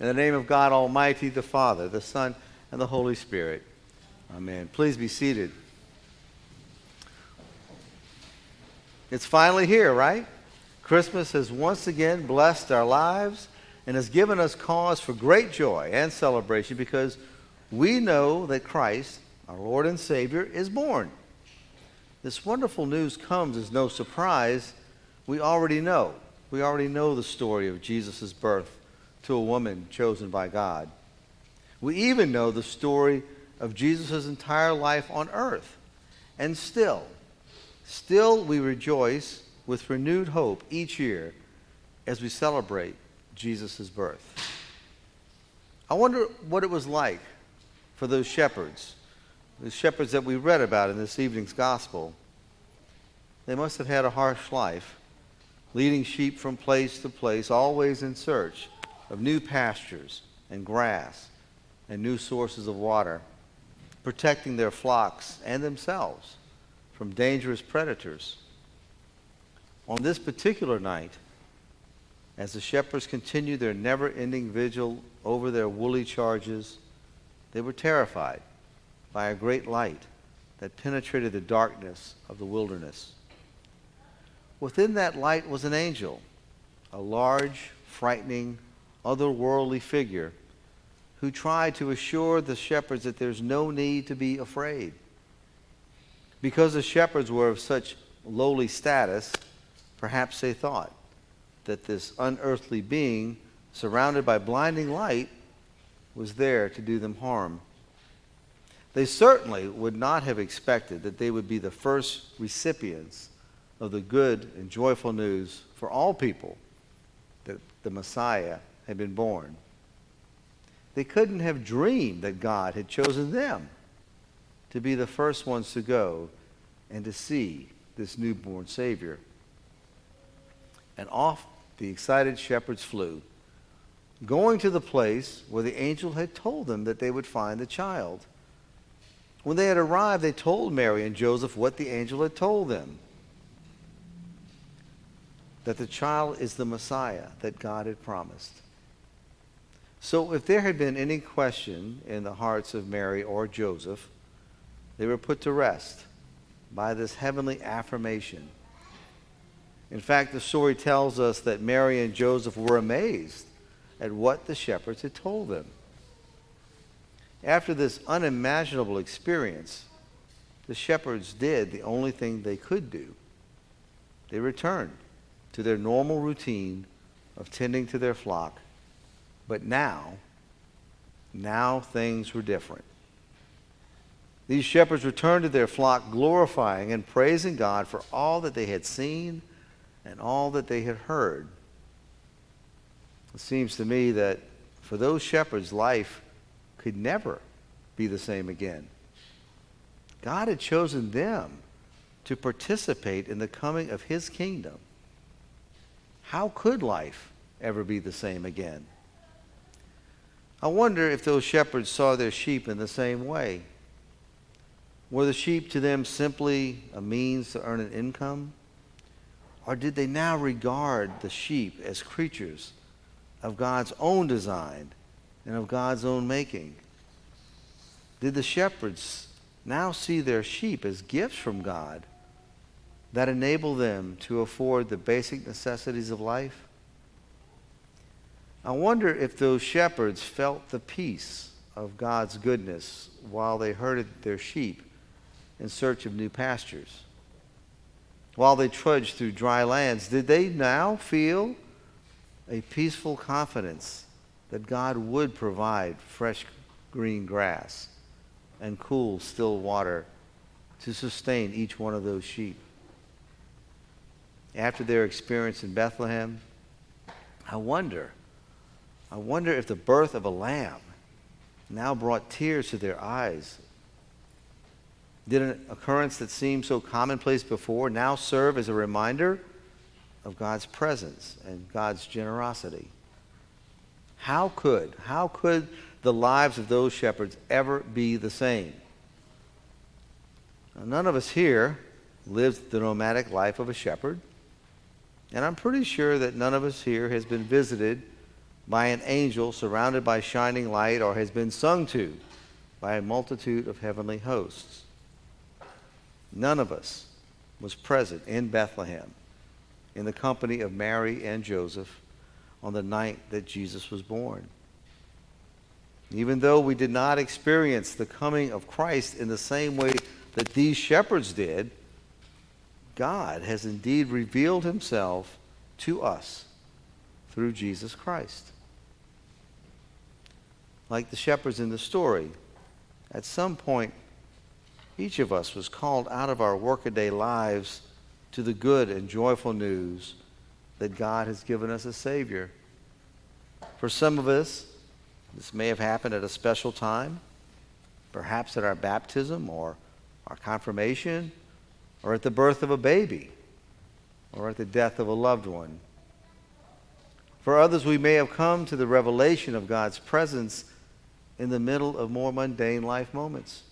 In the name of God Almighty, the Father, the Son, and the Holy Spirit. Amen. Please be seated. It's finally here, right? Christmas has once again blessed our lives and has given us cause for great joy and celebration because we know that Christ, our Lord and Savior, is born. This wonderful news comes as no surprise. We already know. We already know the story of Jesus' birth to a woman chosen by God. We even know the story of Jesus' entire life on earth. And still, still we rejoice with renewed hope each year as we celebrate Jesus' birth. I wonder what it was like for those shepherds, the shepherds that we read about in this evening's gospel. They must have had a harsh life, leading sheep from place to place, always in search of new pastures and grass and new sources of water, protecting their flocks and themselves from dangerous predators. On this particular night, as the shepherds continued their never ending vigil over their woolly charges, they were terrified by a great light that penetrated the darkness of the wilderness. Within that light was an angel, a large, frightening, otherworldly figure who tried to assure the shepherds that there's no need to be afraid. Because the shepherds were of such lowly status, perhaps they thought that this unearthly being, surrounded by blinding light, was there to do them harm. They certainly would not have expected that they would be the first recipients of the good and joyful news for all people that the Messiah had been born. They couldn't have dreamed that God had chosen them to be the first ones to go and to see this newborn Savior. And off the excited shepherds flew, going to the place where the angel had told them that they would find the child. When they had arrived, they told Mary and Joseph what the angel had told them that the child is the Messiah that God had promised. So, if there had been any question in the hearts of Mary or Joseph, they were put to rest by this heavenly affirmation. In fact, the story tells us that Mary and Joseph were amazed at what the shepherds had told them. After this unimaginable experience, the shepherds did the only thing they could do. They returned to their normal routine of tending to their flock but now, now things were different. These shepherds returned to their flock, glorifying and praising God for all that they had seen and all that they had heard. It seems to me that for those shepherds, life could never be the same again. God had chosen them to participate in the coming of his kingdom. How could life ever be the same again? I wonder if those shepherds saw their sheep in the same way. Were the sheep to them simply a means to earn an income? Or did they now regard the sheep as creatures of God's own design and of God's own making? Did the shepherds now see their sheep as gifts from God that enable them to afford the basic necessities of life? I wonder if those shepherds felt the peace of God's goodness while they herded their sheep in search of new pastures. While they trudged through dry lands, did they now feel a peaceful confidence that God would provide fresh green grass and cool, still water to sustain each one of those sheep? After their experience in Bethlehem, I wonder I wonder if the birth of a lamb now brought tears to their eyes. Did an occurrence that seemed so commonplace before now serve as a reminder of God's presence and God's generosity? How could, how could the lives of those shepherds ever be the same? Now, none of us here lives the nomadic life of a shepherd, and I'm pretty sure that none of us here has been visited by an angel surrounded by shining light or has been sung to by a multitude of heavenly hosts. None of us was present in Bethlehem in the company of Mary and Joseph on the night that Jesus was born. Even though we did not experience the coming of Christ in the same way that these shepherds did, God has indeed revealed himself to us through Jesus Christ. Like the shepherds in the story, at some point, each of us was called out of our workaday lives to the good and joyful news that God has given us a Savior. For some of us, this may have happened at a special time, perhaps at our baptism or our confirmation, or at the birth of a baby, or at the death of a loved one. For others, we may have come to the revelation of God's presence in the middle of more mundane life moments,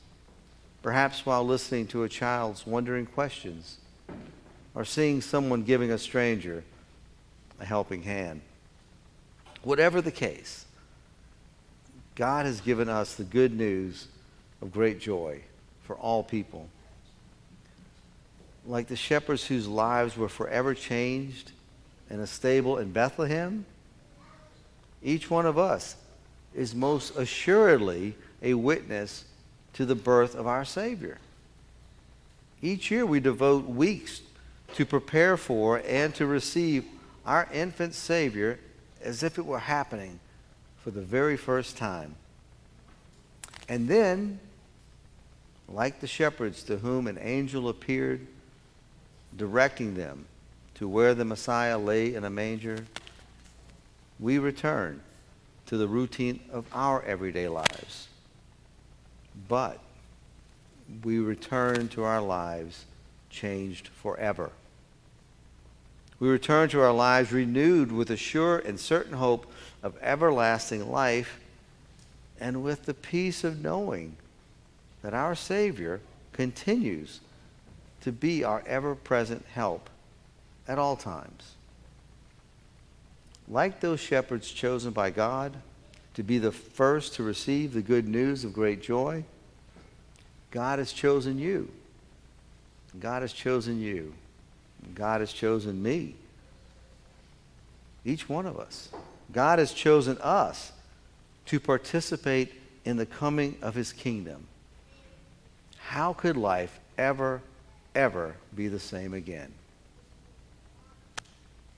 perhaps while listening to a child's wondering questions, or seeing someone giving a stranger a helping hand. Whatever the case, God has given us the good news of great joy for all people. Like the shepherds whose lives were forever changed in a stable in Bethlehem, each one of us is most assuredly a witness to the birth of our Savior. Each year we devote weeks to prepare for and to receive our infant Savior as if it were happening for the very first time. And then, like the shepherds to whom an angel appeared, directing them to where the Messiah lay in a manger, we return to the routine of our everyday lives. But we return to our lives changed forever. We return to our lives renewed with a sure and certain hope of everlasting life and with the peace of knowing that our Savior continues to be our ever present help at all times. Like those shepherds chosen by God to be the first to receive the good news of great joy, God has chosen you. God has chosen you. God has chosen me. Each one of us. God has chosen us to participate in the coming of his kingdom. How could life ever, ever be the same again?